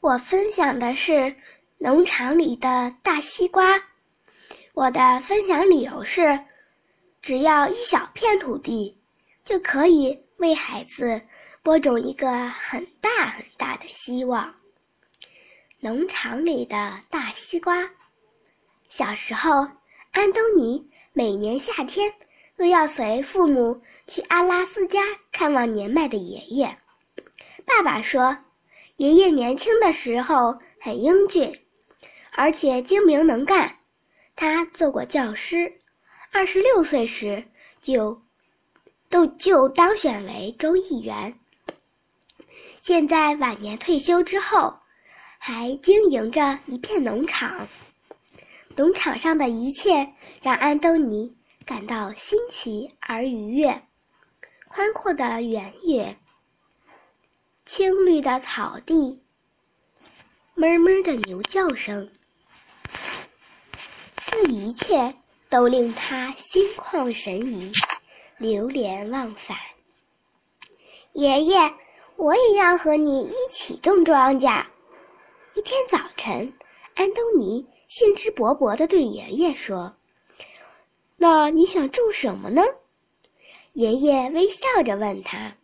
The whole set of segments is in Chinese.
我分享的是农场里的大西瓜。我的分享理由是，只要一小片土地，就可以为孩子播种一个很大很大的希望。农场里的大西瓜。小时候，安东尼每年夏天都要随父母去阿拉斯加看望年迈的爷爷。爸爸说，爷爷年轻的时候很英俊，而且精明能干。他做过教师，二十六岁时就都就当选为州议员。现在晚年退休之后，还经营着一片农场。农场上的一切让安东尼感到新奇而愉悦，宽阔的原野。青绿的草地，哞哞的牛叫声，这一切都令他心旷神怡，流连忘返。爷爷，我也要和你一起种庄稼。一天早晨，安东尼兴致勃勃地对爷爷说：“那你想种什么呢？”爷爷微笑着问他。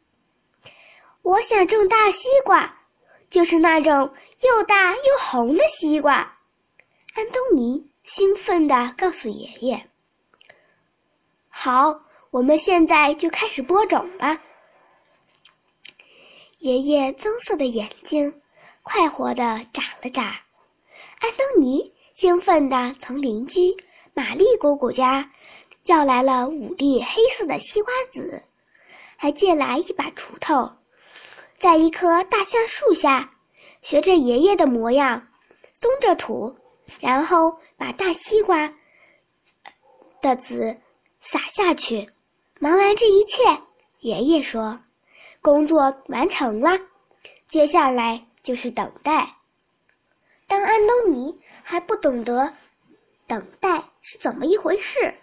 我想种大西瓜，就是那种又大又红的西瓜。安东尼兴奋地告诉爷爷：“好，我们现在就开始播种吧。”爷爷棕色的眼睛快活地眨了眨。安东尼兴奋地从邻居玛丽姑姑家要来了五粒黑色的西瓜籽，还借来一把锄头。在一棵大橡树下，学着爷爷的模样，松着土，然后把大西瓜的籽撒下去。忙完这一切，爷爷说：“工作完成了，接下来就是等待。”当安东尼还不懂得等待是怎么一回事，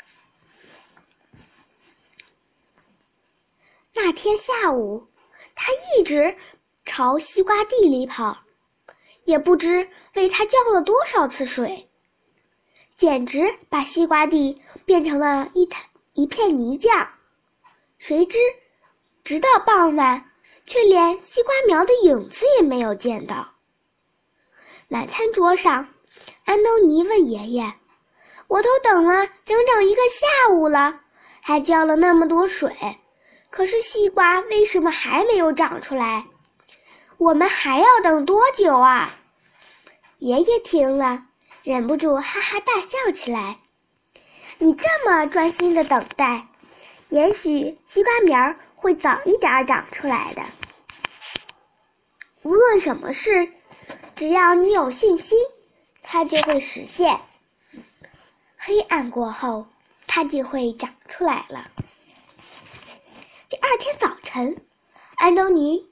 那天下午。他一直朝西瓜地里跑，也不知为他浇了多少次水，简直把西瓜地变成了一滩一片泥浆。谁知，直到傍晚，却连西瓜苗的影子也没有见到。晚餐桌上，安东尼问爷爷：“我都等了整整一个下午了，还浇了那么多水。”可是西瓜为什么还没有长出来？我们还要等多久啊？爷爷听了，忍不住哈哈大笑起来。你这么专心的等待，也许西瓜苗会早一点长出来的。无论什么事，只要你有信心，它就会实现。黑暗过后，它就会长出来了。第二天早晨，安东尼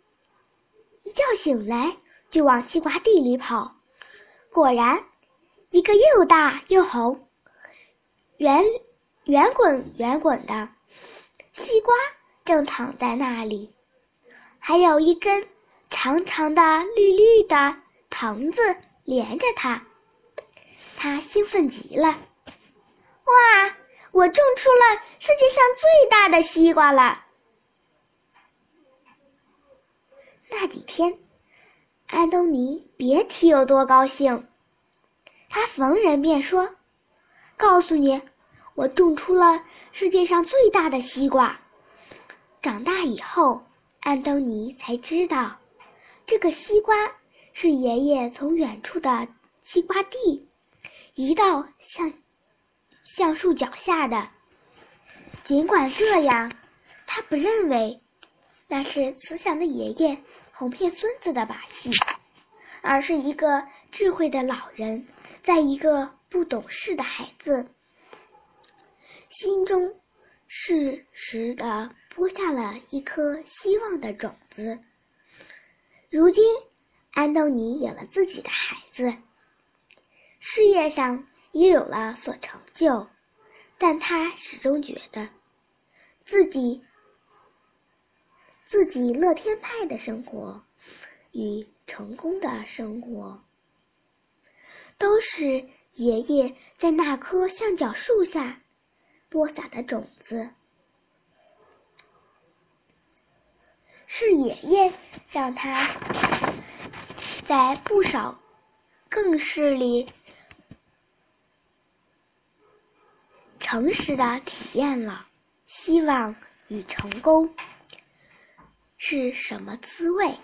一觉醒来就往西瓜地里跑。果然，一个又大又红、圆圆滚圆滚的西瓜正躺在那里，还有一根长长的绿绿的藤子连着它。他兴奋极了：“哇，我种出了世界上最大的西瓜了！”那几天，安东尼别提有多高兴。他逢人便说：“告诉你，我种出了世界上最大的西瓜。”长大以后，安东尼才知道，这个西瓜是爷爷从远处的西瓜地移到橡橡树脚下的。尽管这样，他不认为。那是慈祥的爷爷哄骗孙子的把戏，而是一个智慧的老人在一个不懂事的孩子心中适时的播下了一颗希望的种子。如今，安东尼有了自己的孩子，事业上也有了所成就，但他始终觉得自己。自己乐天派的生活，与成功的生活，都是爷爷在那棵橡胶树下播撒的种子，是爷爷让他在不少更事里诚实的体验了希望与成功。是什么滋味。